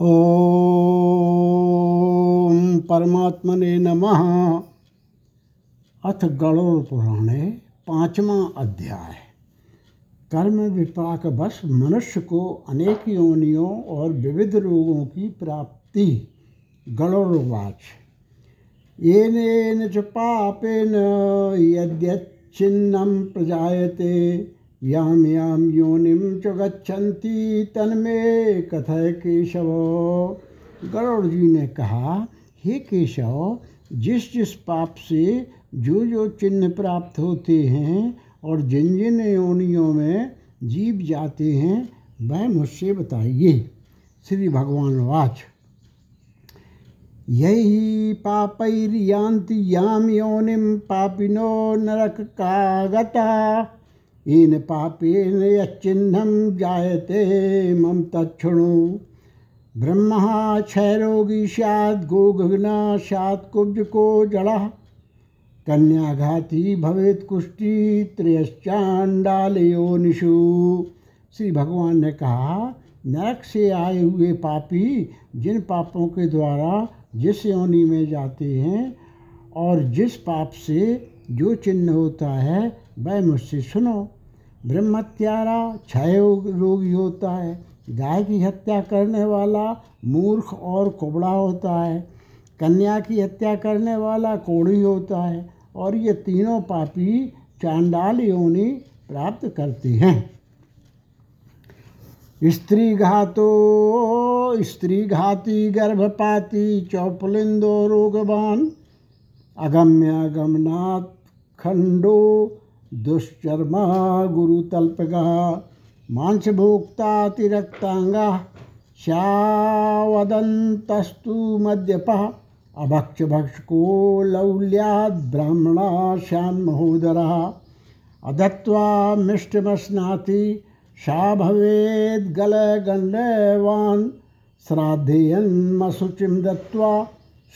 ॐ परमात्मने नमः। अथ गणोर पुराणे पांचवा अध्याय। कर्म विपाक बस मनुष्य को अनेक योनियों और विविध रोगों की प्राप्ति। गणोर्वाच। येन च पापेन यद्यच्छिन्नं प्रजायते। याम याम योनिम च गच्छन्ति तन्मे कथय केशव। गरुड़ जी ने कहा, हे केशव, जिस जिस पाप से जो जो चिन्ह प्राप्त होते हैं और जिन जिन योनियों में जीव जाते हैं, वह मुझसे बताइए। श्री भगवान वाच। यही पापैर्यान्ति याम योनिम पापिनो नरक कागता। इन पापेन यच्चिन्हं जायते, मम तच्छृणु ब्रह्मा क्षयरोगी स्यात् गोघ्ना स्यात्, कुब्जको जड़ः कन्याघाती भवेत कुष्टि त्रयश्चांडालयोनिषु श्री भगवान ने कहा नरक से आए हुए पापी जिन पापों के द्वारा जिस योनि में जाते हैं और जिस पाप से जो चिन्ह होता है, वह मुझसे सुनो। ब्रह्मत्यारा क्षय रोगी होता है। गाय की हत्या करने वाला मूर्ख और कुबड़ा होता है। कन्या की हत्या करने वाला कोड़ी होता है और ये तीनों पापी चांडाल योनि प्राप्त करते हैं। स्त्री घातो, स्त्री घाती, गर्भपाती, चौपलिंदो रोगवान, अगम्य गमनाथ खंडो दुश्चर्मा गुरुतल्पगा मांसभोक्तातिरक्तांगा श्यावदन्तस्तु मद्यपः, अभक्षभक्षको लौल्याद् ब्राह्मणा श्यान्महोदरः अदत्वा मिष्टमस्नाति सा भवेद्गलगण्डवान् श्राद्धेयन्मशुचिं दत्त्वा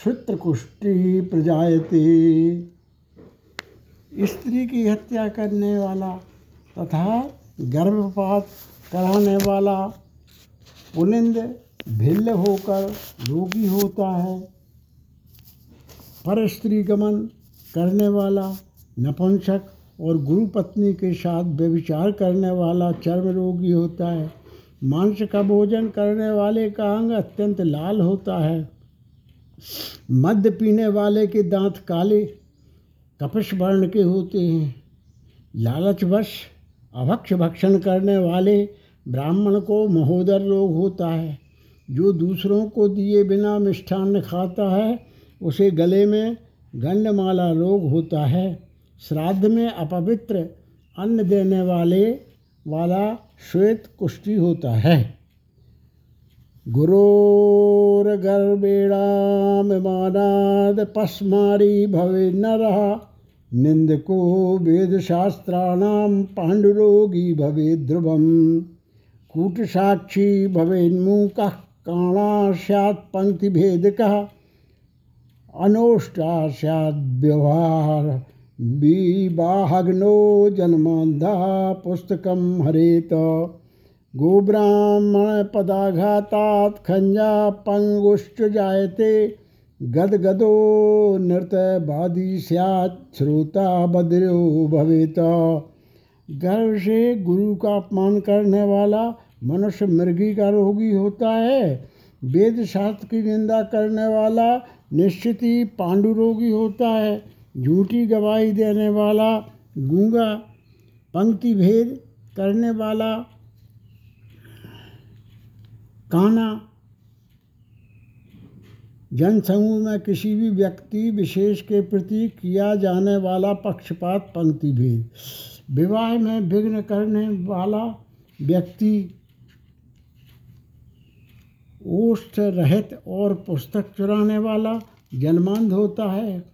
श्रुत्रकुष्टिः प्रजायते। स्त्री की हत्या करने वाला तथा गर्भपात कराने वाला पुलिंद भिल्ल होकर रोगी होता है। पर स्त्री गमन करने वाला, नपुंसक और गुरु पत्नी के साथ व्यभिचार करने वाला चर्म रोगी होता है। मांस का भोजन करने वाले का अंग अत्यंत लाल होता है। मद्य पीने वाले के दांत काले कपश वर्ण के होते हैं। लालचवश अभक्ष भक्षण करने वाले ब्राह्मण को महोदर रोग होता है। जो दूसरों को दिए बिना मिष्ठान्न खाता है, उसे गले में गंडमाला रोग होता है। श्राद्ध में अपवित्र अन्न देने वाले वाला श्वेत कुष्ठी होता है। गुरोर्गर्भेणाम मानाद पस्मारी भवे न रहा निंदको वेदशास्त्राणां पाण्डुरोगी भवेत् ध्रुवं कूटसाक्षी भवेन्मूकः काणा स्यात् पङ्क्तिभेदकः। अनोष्टा स्याद्व्यवहार विवाहग्नो जन्मान्धा पुस्तकं हरेत। गोब्राह्मणपदाघातात् खञ्जा पङ्गुश्च जायते। गदगदो नृतवादी स्यात्, श्रोता बद्रो भवेत। गर्व से गुरु का अपमान करने वाला मनुष्य मृगी का रोगी होता है। वेद शास्त्र की निंदा करने वाला निश्चित ही पांडु रोगी होता है। झूठी गवाही देने वाला गूँगा, पंक्ति भेद करने वाला काना जनसमूह में किसी भी व्यक्ति विशेष के प्रति किया जाने वाला पक्षपात पंक्ति भेद विवाह में विघ्न करने वाला व्यक्ति ओष्ठ रहित और पुस्तक चुराने वाला जन्मांध होता है।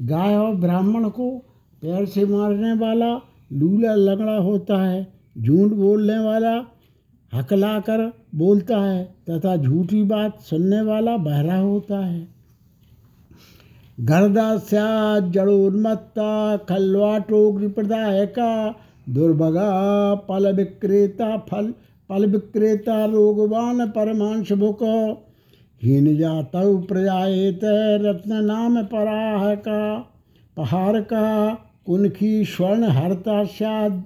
गाय और ब्राह्मण को पैर से मारने वाला लूला लगड़ा होता है। झूठ बोलने वाला हकलाकर बोलता है तथा झूठी बात सुनने वाला बहरा होता है। गर्दा जड़ोन्मत्ता खलवाटो प्रदायका दुर्भगा पल विक्रेता फल पल विक्रेता रोगवान परमांश भुक। हीन जात प्रजाएत रत्न नाम पराह का पहाड़ का कुनखी स्वर्ण हरता स्याद।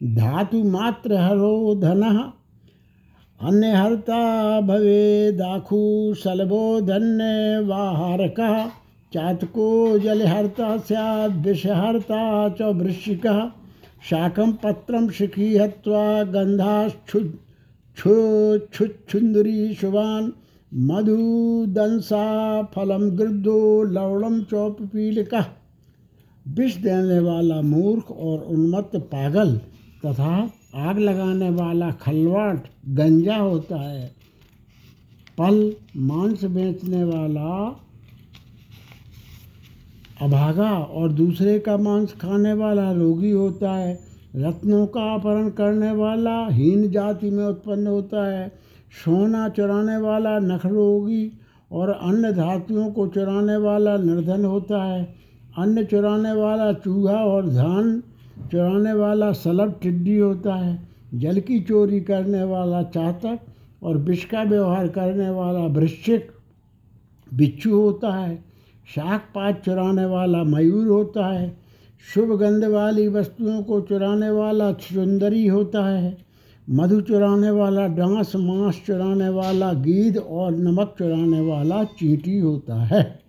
धातु मात्र हरो धन अन्य हरता भवे दाखु सलभो धन्य वाहारक, चातको जलहर्ता स्याद, विषहर्ता च वृश्चिक, शाकं पत्रं शिखी हत्वा गन्धाच्छुच्छुन्दरी शुभान्, मधुदंसा फलं गृद्धो लवणम चौपीलिका विष देने वाला मूर्ख और उन्मत्त पागल तथा आग लगाने वाला खलवाट गंजा होता है। पल मांस बेचने वाला अभागा और दूसरे का मांस खाने वाला रोगी होता है। रत्नों का अपहरण करने वाला हीन जाति में उत्पन्न होता है। सोना चुराने वाला नखरोगी और अन्य धातुओं को चुराने वाला निर्धन होता है। अन्न चुराने वाला चूहा और धान चुराने वाला सलब टिड्डी होता है, जल की चोरी करने वाला चातक और विष का व्यवहार करने वाला वृश्चिक बिच्छू होता है शाक पात चुराने वाला मयूर होता है, शुभ गंध वाली वस्तुओं को चुराने वाला सुंदरी होता है, मधु चुराने वाला डांस, मांस चुराने वाला गीध और नमक चुराने वाला चींटी होता है।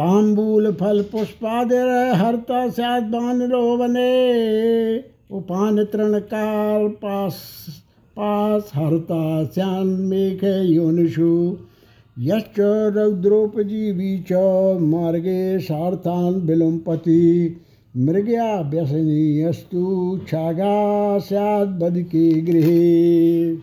तांबूल फल पुष्पादिर हरता बानरो बने उपान तृणकाल पास पास हरता श्यान मेघ योनिषु। यश्च रौद्रोपजीवी च मार्गे सार्थान विलुम्पति मृग्या व्यसनीयस्तु छागा स्याद बदके गृहे।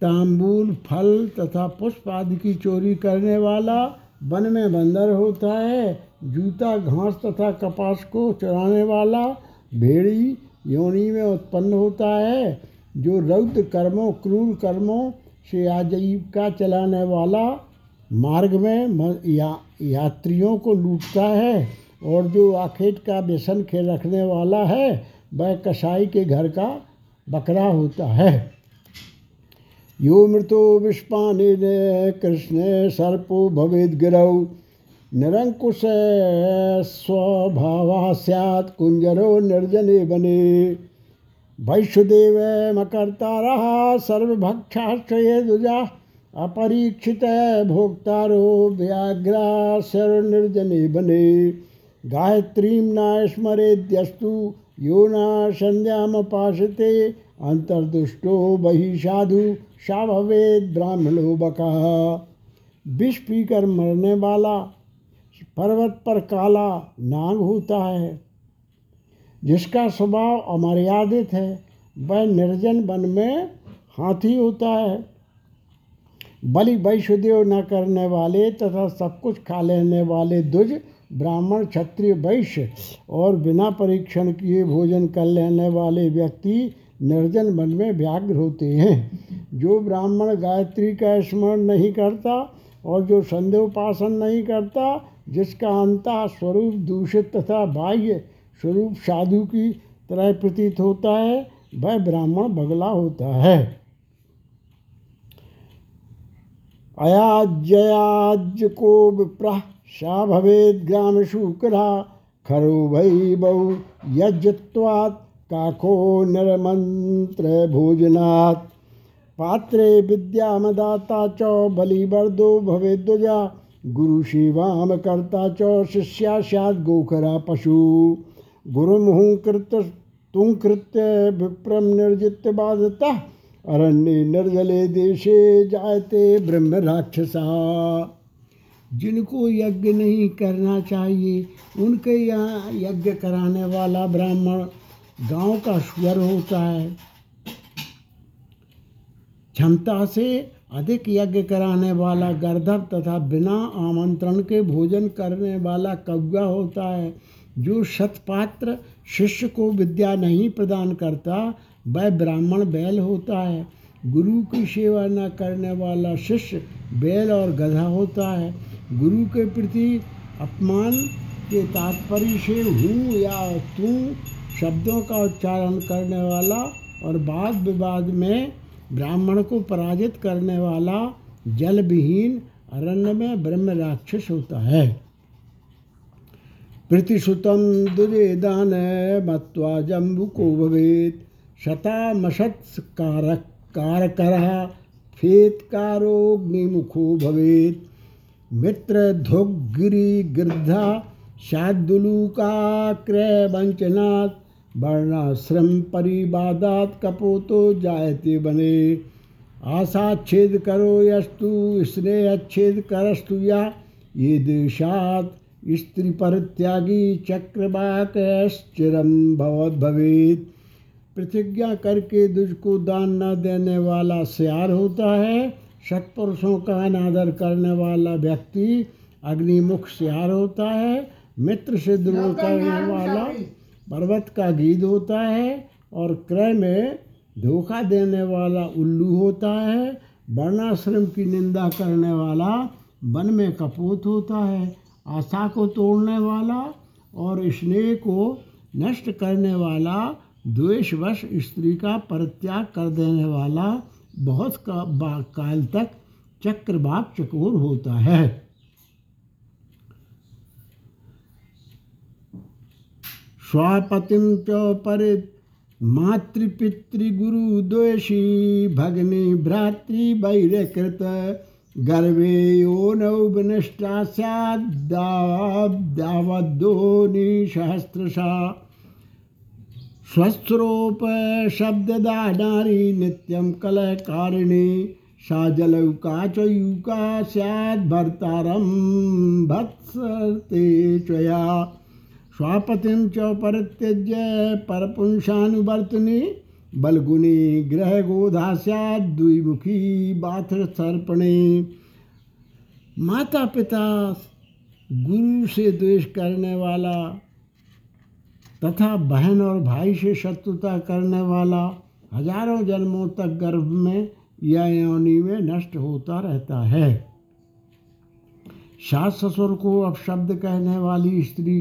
तांबूल फल तथा पुष्प आदि की चोरी करने वाला वन में बंदर होता है जूता घास तथा कपास को चुराने वाला भेड़ी योनि में उत्पन्न होता है जो रौद्र कर्मों क्रूर कर्मों से आजीविका चलाने वाला मार्ग में या, यात्रियों को लूटता है और जो आखेट का व्यसन खेल रखने वाला है वह कसाई के घर का बकरा होता है। यो मृतो विष्पाने कृष्ण सर्पो भवेद गिरौ। निरंकुश स्वभावा स्यात् कुंजरो निर्जने बने वैश्वदेव मकर्ता रहा सर्वभक्षाश्रय दुजा अपरीक्षित भोक्तारो व्याघ्रा शर निर्जने बने गायत्री न स्मरेद्यस्तु यो न संध्यामुपासते अंतर्दुष्टो बही साधु सा भवेद ब्राह्मणो बका विष पीकर मरने वाला, पर्वत पर काला नाग होता है। जिसका स्वभाव अमर्यादित है, वह निर्जन वन में हाथी होता है। बलि वैश्वदेव न करने वाले तथा सब कुछ खा लेने वाले दुज ब्राह्मण, क्षत्रिय, वैश्य और बिना परीक्षण किए भोजन कर लेने वाले व्यक्ति निर्जन मन में व्याघ्र होते हैं। जो ब्राह्मण गायत्री का स्मरण नहीं करता और जो संदेहोपासन नहीं करता, जिसका अंता स्वरूप दूषित तथा बाह्य स्वरूप साधु की तरह प्रतीत होता है, वह ब्राह्मण बगला होता है। अयाज्ययाज्य को विप्रा सा भवेद ग्राम शुक्रा खरो भई बहु यज्ञत्वात् काको नरमंत्र भोजनात्। पात्रे विद्यामदाता च बलिवर्दो भवेद्वजा गुरु सेवाम करता च शिष्या सैद गोखरा पशु। गुरुमुहु कृत तुम कृत्य विप्रम निर्जित बाधता। अरण्य निर्जले देशे जायते ब्रह्म राक्षसा जिनको यज्ञ नहीं करना चाहिए, उनके यहाँ यज्ञ कराने वाला ब्राह्मण गाँव का स्वर होता है। क्षमता से अधिक यज्ञ कराने वाला गर्धव तथा बिना आमंत्रण के भोजन करने वाला कौआ होता है, जो शतपात्र शिष्य को विद्या नहीं प्रदान करता, वह ब्राह्मण बैल होता है। गुरु की सेवा न करने वाला शिष्य बैल और गधा होता है। गुरु के प्रति अपमान के तात्पर्य से हूँ या तू शब्दों का उच्चारण करने वाला और वाद विवाद में ब्राह्मण को पराजित करने वाला जल विहीन अरण्य में ब्रह्म राक्षस होता है। प्रतिश्रुतम दुर्दान मत्वा जम्बुको भवेत शतामशत्कारक कारकरः फेत्कारोग्निमुखो भवेत्। मित्रधुग्गिरि गृद्धा शाद्दुलूकाक्रयवञ्चनात् वर्णाश्रम परिवादात कपोतो जायते बने। आशाच्छेद करो यस्तु स्नेहच्छेद करस्तु या। ये देशात स्त्री परित्यागी चक्रवाकश्चिरम भवत भवेत प्रतिज्ञा करके दुज को दान न देने वाला सियार होता है। सत्पुरुषों का अनादर करने वाला व्यक्ति अग्निमुख सियार होता है। मित्र से द्रोह करने वाला पर्वत का गीत होता है और क्रय में धोखा देने वाला उल्लू होता है, वर्णाश्रम की निंदा करने वाला वन में कपूत होता है, आशा को तोड़ने वाला और स्नेह को नष्ट करने वाला, द्वेषवश स्त्री का परित्याग कर देने वाला बहुत का काल तक चक्रवाक चकोर होता है। स्वापतिम च परित मातृपितृगुरु द्वेषी भगनी भ्रातृ वैरकृत गर्भे यो नौ विनिष्ठा सहस्रशा स्वस्थरूप शब्ददा नारी नित्यम कलकारिणी सा जलौका च युका स्याद् भत्सते चया स्वापतिं च परित्यज्य परपुंसानुवर्तनी बलगुनी ग्रह गोधा द्विमुखी बाथर सर्पणे माता पिता गुरु से द्वेष करने वाला तथा बहन और भाई से शत्रुता करने वाला हज़ारों जन्मों तक गर्भ में या योनि में नष्ट होता रहता है। सास ससुर को अपशब्द कहने वाली स्त्री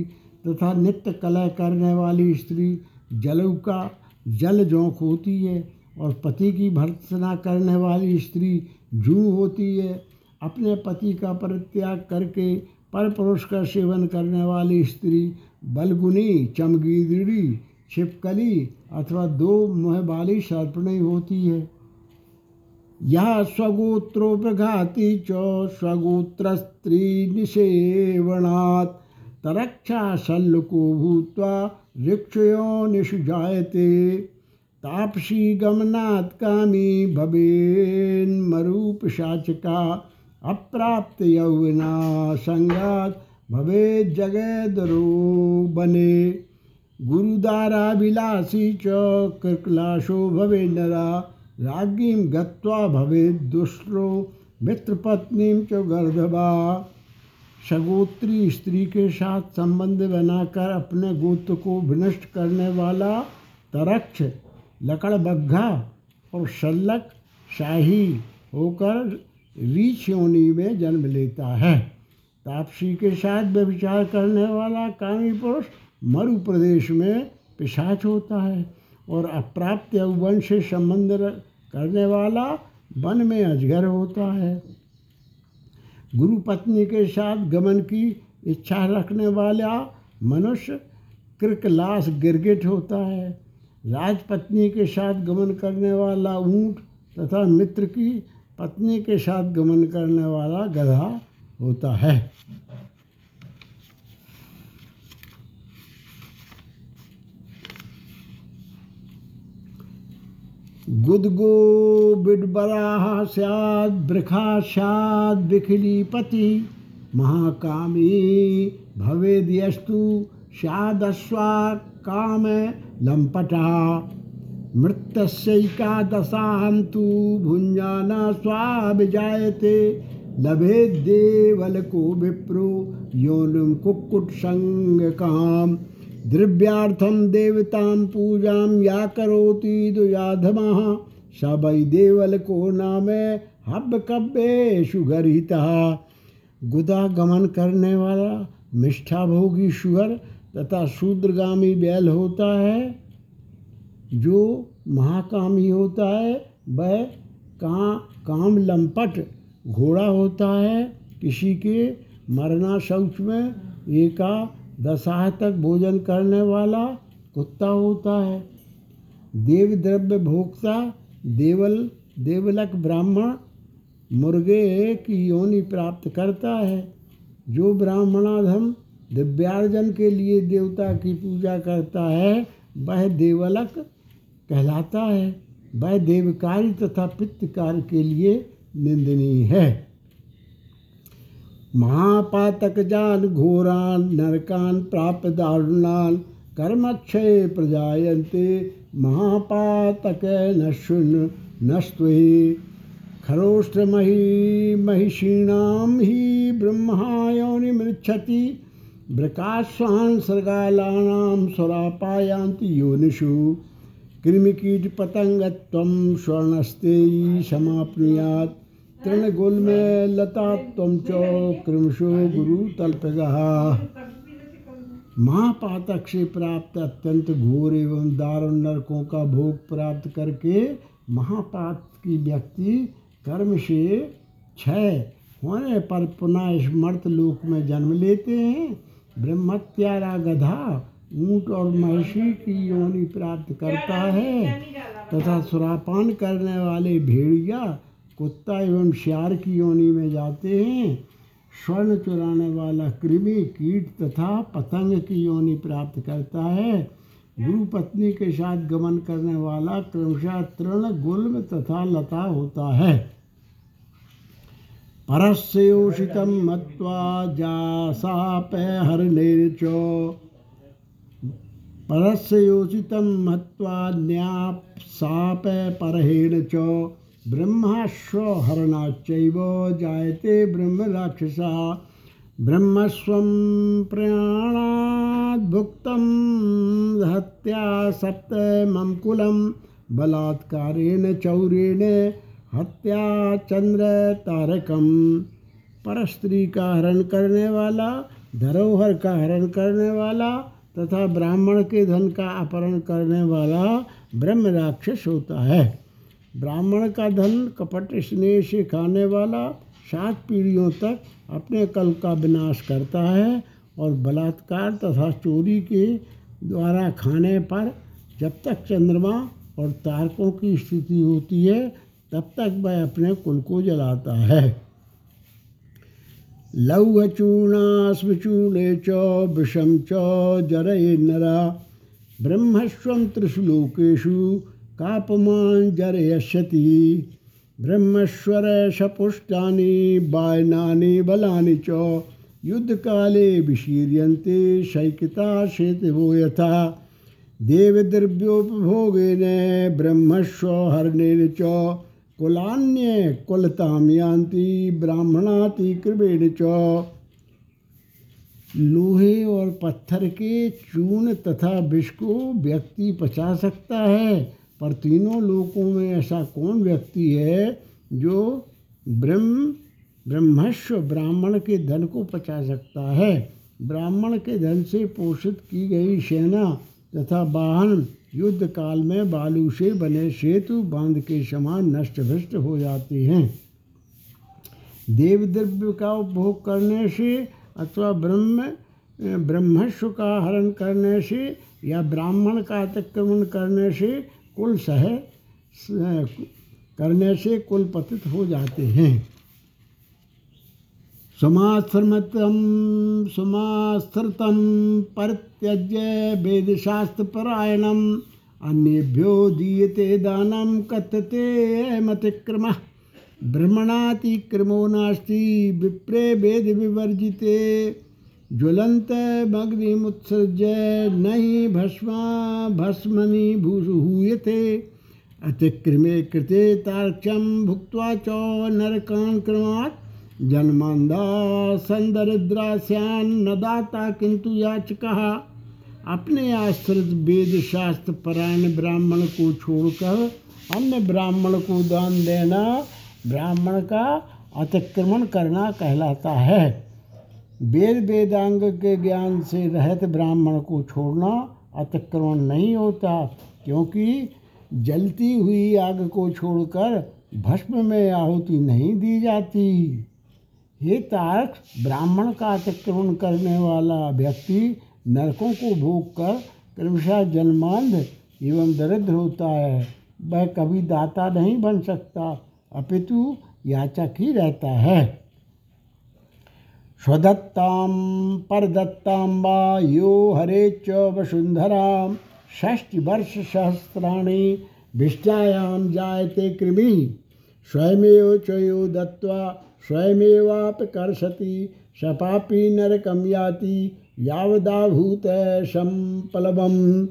तथा नित्य कलह करने वाली स्त्री जलऊ का, जल जोंक होती है और पति की भर्त्सना करने वाली स्त्री जू होती है, अपने पति का परित्याग करके पर पुरुष का सेवन करने वाली स्त्री बलगुनी चमगीदड़ी छिपकली अथवा दो मुँह वाली सर्पणी होती है। यह स्वगोत्रोपघाती च स्वगोत्र स्त्री निषेवणात् तरक्षा शल्को भूत्वा ऋक्षयो निषु जायते तापसी गमनात् कामी भवेन्मरूपशाचका अप्राप्त यौवना संगात भवे जगदरो बने। गुरुदाराभिलाषी च कृकलाशो भवे नरा। राज्ञीं गत्वा भवे दुष्टो, मित्रपत्नीं च गर्धवा। सगोत्री स्त्री के साथ संबंध बनाकर अपने गोत्र को विनष्ट करने वाला तरक्ष, लकड़बग्घा और शल्लक शाही होकर रीछ योनि में जन्म लेता है। तापसी के साथ व्यभिचार करने वाला कामी पुरुष मरु प्रदेश में पिशाच होता है और अप्राप्त यौवन से संबंध करने वाला वन में अजगर होता है। गुरु पत्नी के साथ गमन की इच्छा रखने वाला मनुष्य कृकलास गिरगिट होता है। राजपत्नी के साथ गमन करने वाला ऊँट तथा मित्र की पत्नी के साथ गमन करने वाला गधा होता है। गुदगो बिडबराह स्याद बृखा स्याद बिखलीपति महाकामी भवेद्यस्तु स्यादस्वा काम लंपटा मृत्यस्यैकादशां तु भुञ्जाना स्वाभिजायते को विप्रो योनिम कुक्कुट संग काम द्रव्यार्थम देवतां पूजां या करोति दुयाधमः स वै देवल को नाम हब कब्बेशु गरिता। गुदा गमन करने वाला मिष्ठा भोगी शुगर तथा शूद्रगामी बैल होता है। जो महाकामी होता है, वह का काम लंपट घोड़ा होता है। किसी के मरना शौच में एका दशाह तक भोजन करने वाला कुत्ता होता है। देव द्रव्य भोक्ता, देवल, देवलक ब्राह्मण, मुर्गे की योनि प्राप्त करता है। जो ब्राह्मणाधम दिव्यार्जन के लिए देवता की पूजा करता है, वह देवलक कहलाता है। वह देवकारी तथा पित्तकार के लिए निंदनीय है। महापातक जान घोरान, नरकान प्राप्त दारुणान कर्मक्षय प्रजायन्ते महापातक नशुन नस्त्वे। खरोष्टमही महिषीणाम ही ब्रह्मायोनिमृच्छति ब्रकाश्वान सर्गालानाम स्वरापायांति योनिषु। कृमिकीट पतंगत्वम स्वर्णस्तेयी समाप्नुयात। तृणगुल में लता तुम चो कृमशो गुरु तल्पगः महापातक से प्राप्त अत्यंत घोर एवं दारुण नरकों का भोग प्राप्त करके महापात की व्यक्ति कर्म से क्षय होने पर पुनः स्मर्त लोक में जन्म लेते हैं। ब्रह्मत्यारा गधा ऊँट और महिषी की योनि प्राप्त करता है। तथा सुरापान करने वाले भेड़िया कुत्ता एवं श्यार की योनि में जाते हैं। स्वर्ण चुराने वाला कृमि कीट तथा पतंग की योनि प्राप्त करता है। गुरु पत्नी के साथ गमन करने वाला क्रमशः तृण, गुल्म तथा लता होता है। परस्योषितं मत्वा जासापहरणेर्च परस्योषितं मत्वा न्यापसापपरहेण च ब्रह्माश्वहरणाच्चैव जायते ब्रह्मराक्षसा। ब्रह्मस्वं प्रयाणाद्भुक्तं हत्या सप्तमं कुलं बलात्कारेण चौरेण हत्या चंद्र तारकम पर स्त्री का हरण करने वाला धरोहर का हरण करने वाला तथा ब्राह्मण के धन का अपहरण करने वाला ब्रह्म राक्षस होता है। ब्राह्मण का धन कपट स्नेह से खाने वाला सात पीढ़ियों तक अपने कल का विनाश करता है और बलात्कार तथा चोरी के द्वारा खाने पर जब तक चंद्रमा और तारकों की स्थिति होती है, तब तक वह अपने कुल को जलाता है। लौहचूर्णाश्मचूर्णे च विषम च जरये नरा। ब्रह्मस्व त्रिषु लोकेषु कापमान ब्रह्मश्वर सपुष्टानि, बायनानि, बलानि च युद्धकाले विशीर्यन्ते शैकिता शेतवो यथा। देवद्रव्योपभोगेन ब्रह्मस्व हरणेन च कुलान्य कुलताम यान्ति ब्राह्मणाति कृपेण च। लोहे और पत्थर के चूर्ण तथा विष को व्यक्ति पचा सकता है। पर तीनों लोकों में ऐसा कौन व्यक्ति है जो ब्रह्म ब्रह्मस्व ब्राह्मण के धन को पचा सकता है? ब्राह्मण के धन से पोषित की गई सेना तथा वाहन युद्ध काल में बालू से बने सेतु बाँध के समान नष्ट भ्रष्ट हो जाते हैं। देव द्रव्य का उपभोग करने से अथवा ब्रह्म ब्रह्मस्व का हरण करने से या ब्राह्मण का अतिक्रमण करने से कुल सह करने से कुल पतित हो जाते हैं। समाश्रमतम, समाश्रितम परित्यज्य वेदशास्त्रपरायणम अन्येभ्यो दीयते दानम कथते मतिक्रम भ्रमणातिक्रमो नास्ति, विप्रे वेद विवर्जिते। ज्वलंत मग्निमुत्सृज्य नहीं भस्मा भस्मनि भूयते अतिक्रमे कृते तार्क्ष्यम भुक्त्वा च नरकान् क्रमात्। संदरिद्रास्यान न दाता किंतु याचक। अपने आश्रित वेद शास्त्र परायण ब्राह्मण को छोड़कर अन्य ब्राह्मण को दान देना ब्राह्मण का अतिक्रमण करना कहलाता है। वेद वेदांग के ज्ञान से रहित ब्राह्मण को छोड़ना अतिक्रमण नहीं होता, क्योंकि जलती हुई आग को छोड़कर भस्म में आहुति नहीं दी जाती। ये तारक ब्राह्मण का अतिक्रमण करने वाला व्यक्ति नरकों को भोग कर क्रमशः जन्मांध एवं दरिद्र होता है। वह कभी दाता नहीं बन सकता, अपितु याचक ही रहता है। स्वदत्तां, परदत्तां यो हरे च वसुन्धरां, षष्टिवर्षसहस्राणि विष्टायां जायते कृमि। स्वयमेव च यो दत्त्वा स्वयमेवापकर्षति स पापी नरकं याति, यावदाभूत सम्पलवम्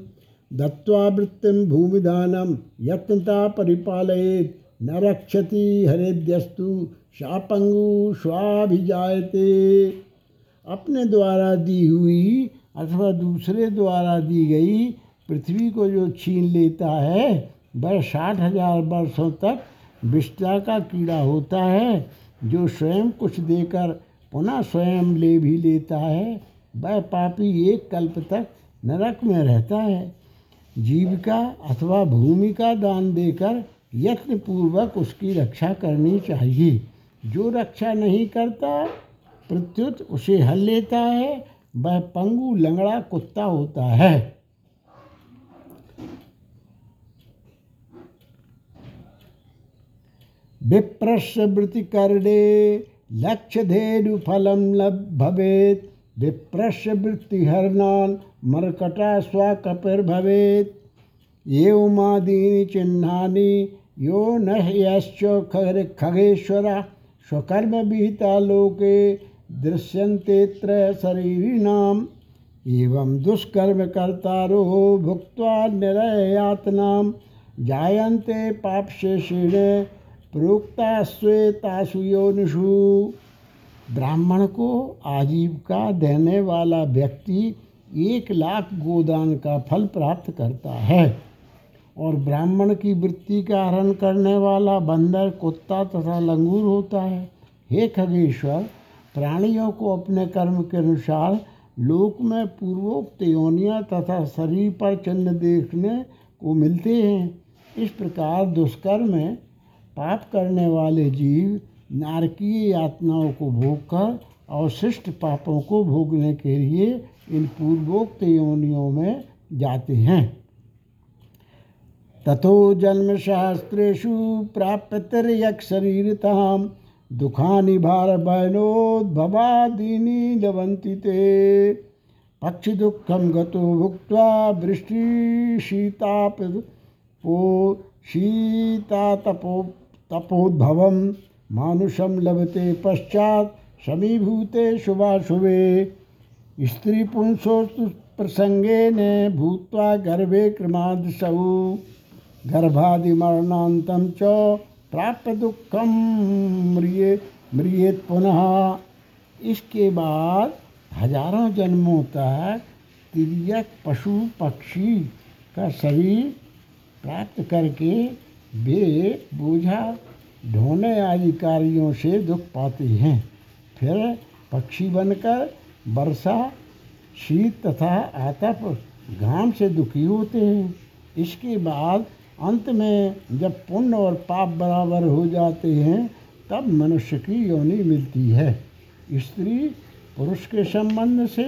दत्त्वा वृत्तिं भूमिदानं यत्नता परिपालयेत्, न रक्षति हरेद्यस्तु। शापंगु स्वाभिजायते। अपने द्वारा दी हुई अथवा दूसरे द्वारा दी गई पृथ्वी को जो छीन लेता है, वह साठ हज़ार वर्षों तक विष्टा का कीड़ा होता है, जो स्वयं कुछ देकर पुनः स्वयं ले भी लेता है, वह पापी एक कल्प तक नरक में रहता है। जीविका अथवा भूमि का दान देकर यत्न पूर्वक उसकी रक्षा करनी चाहिए। जो रक्षा नहीं करता, प्रत्युत उसे हल लेता है, वह पंगु, लंगड़ा, कुत्ता होता है। विप्रस्य वृत्तिकर्णे लक्ष्यधेनुफलं भवेत्। विप्रस्य वृत्तिहरणान् मर्कटा स्वाकपिर्भवेत् एवमादीनि चिह्नानि यो न यश्च खगेश्वर स्वकर्म विहिता लोके दृश्यन्तेऽत्र शरीरिणाम्। एवं दुष्कर्म कर्तारो भुक्त्वा निरयातनां जायन्ते पापशेषेण प्रोक्ता श्वेतासु योनिषु। ब्राह्मण को आजीविका देने वाला व्यक्ति एक लाख गोदान का फल प्राप्त करता है। और ब्राह्मण की वृत्ति का हरण करने वाला बंदर, कुत्ता तथा लंगूर होता है। हे खगेश्वर, प्राणियों को अपने कर्म के अनुसार लोक में पूर्वोक्त योनिया तथा शरीर पर चिन्ह देखने को मिलते हैं। इस प्रकार दुष्कर्म पाप करने वाले जीव नारकीय यातनाओं को भोग कर अवशिष्ट पापों को भोगने के लिए इन पूर्वोक्त योनियों में जाते हैं। तथो जन्म शास्त्रेशु प्राप्यतिर्यक शरीरताम दुखानि भार भयनोद्भवादीनि लवन्ति ते। पक्षि दुखम गतो भुक्त्वा वृष्टि शीताप पो शीतातपो तपोद्भवं मानुषं लभते पश्चात समीभूते शुभाशुभे। स्त्रीपुंसोस्तु प्रसंगेन भूत्वा गर्भे क्रमादसौ गर्भादिमरणान्तं च प्राप्त दुखम म्रिय, म्रियेत पुनः। इसके बाद हज़ारों जन्मों तक तिरक पशु पक्षी का शरीर प्राप्त करके वे बोझा ढोने आदि कार्यों से दुख पाते हैं। फिर पक्षी बनकर वर्षा शीत तथा आतप घाम से दुखी होते हैं। इसके बाद अंत में जब पुण्य और पाप बराबर हो जाते हैं, तब मनुष्य की योनि मिलती है। स्त्री पुरुष के संबंध से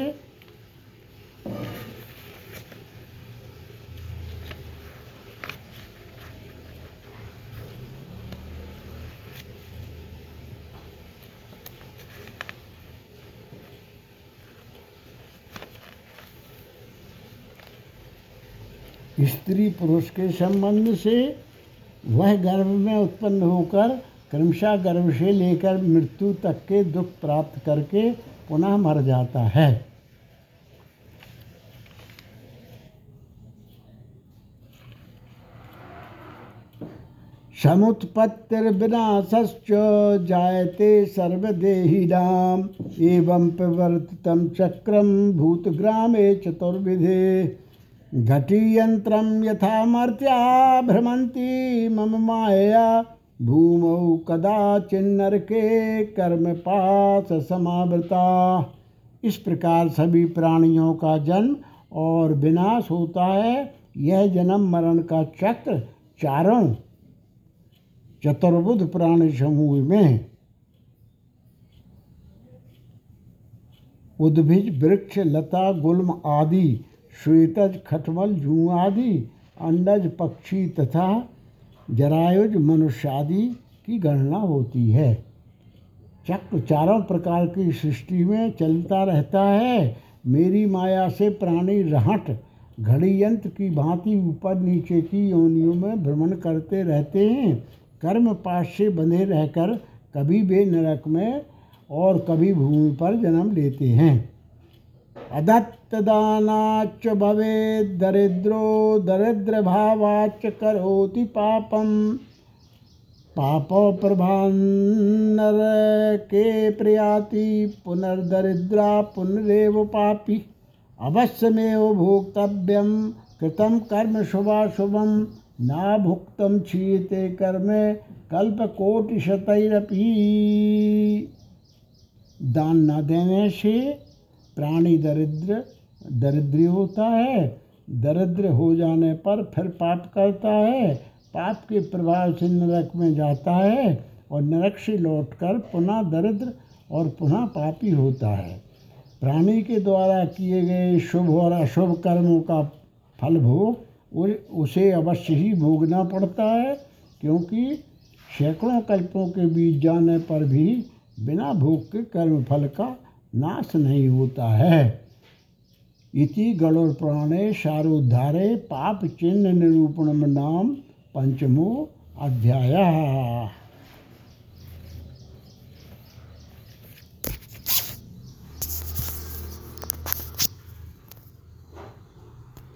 स्त्री पुरुष के संबंध से वह गर्भ में उत्पन्न होकर क्रमशः गर्भ से लेकर मृत्यु तक के दुख प्राप्त करके पुनः मर जाता है। समुत्पत्तिर्विनाशश्च जायते सर्वदेहिनाम् एवं प्रवर्तितं चक्रं भूतग्रामे चतुर्विधे। घटीयंत्रम यथा मर्त्या भ्रमंती मम माया भूमौ कदाचिन्नर के कर्म पास समावृता इस प्रकार सभी प्राणियों का जन्म और विनाश होता है। यह जन्म मरण का चक्र चारों चतुर्बुध प्राणी समूह में उद्भिज, वृक्ष, लता, गुल्म आदि श्वेतज खटमल जू आदि अंडज पक्षी तथा जरायुज मनुष्य आदि की गणना होती है। चक्र चारों प्रकार की सृष्टि में चलता रहता है। मेरी माया से प्राणी रहट, घड़ी यंत्र की भांति ऊपर नीचे की योनियों में भ्रमण करते रहते हैं। कर्म पाश से बंधे रहकर कभी वे नरक में और कभी भूमि पर जन्म लेते हैं। अदत्तदानाच भवे दरिद्रो दरिद्र भावाच करोति पापम। पाप प्रभान्नर के प्रयाति पुनर्दरिद्रा पुनरेव पापी। अवश्यमेव भोक्तव्यम कृतम कर्म शुभाशुभम ना भुक्तम क्षीयते कर्म कल्पकोटिशतैरपि। दान न देने से प्राणी दरिद्र, दरिद्री होता है, दरिद्र हो जाने पर फिर पाप करता है, पाप के प्रभाव से नरक में जाता है और नरक से लौटकर पुनः दरिद्र और पुनः पापी होता है। प्राणी के द्वारा किए गए शुभ और अशुभ कर्मों का फल भोग उसे अवश्य ही भोगना पड़ता है, क्योंकि सैकड़ों कल्पों के बीच जाने पर भी बिना भोग के कर्म फल का नाश नहीं होता है। इति गणोर प्राणे शारोद्धारे पाप चिन्ह निरूपण नाम पंचमो अध्याय।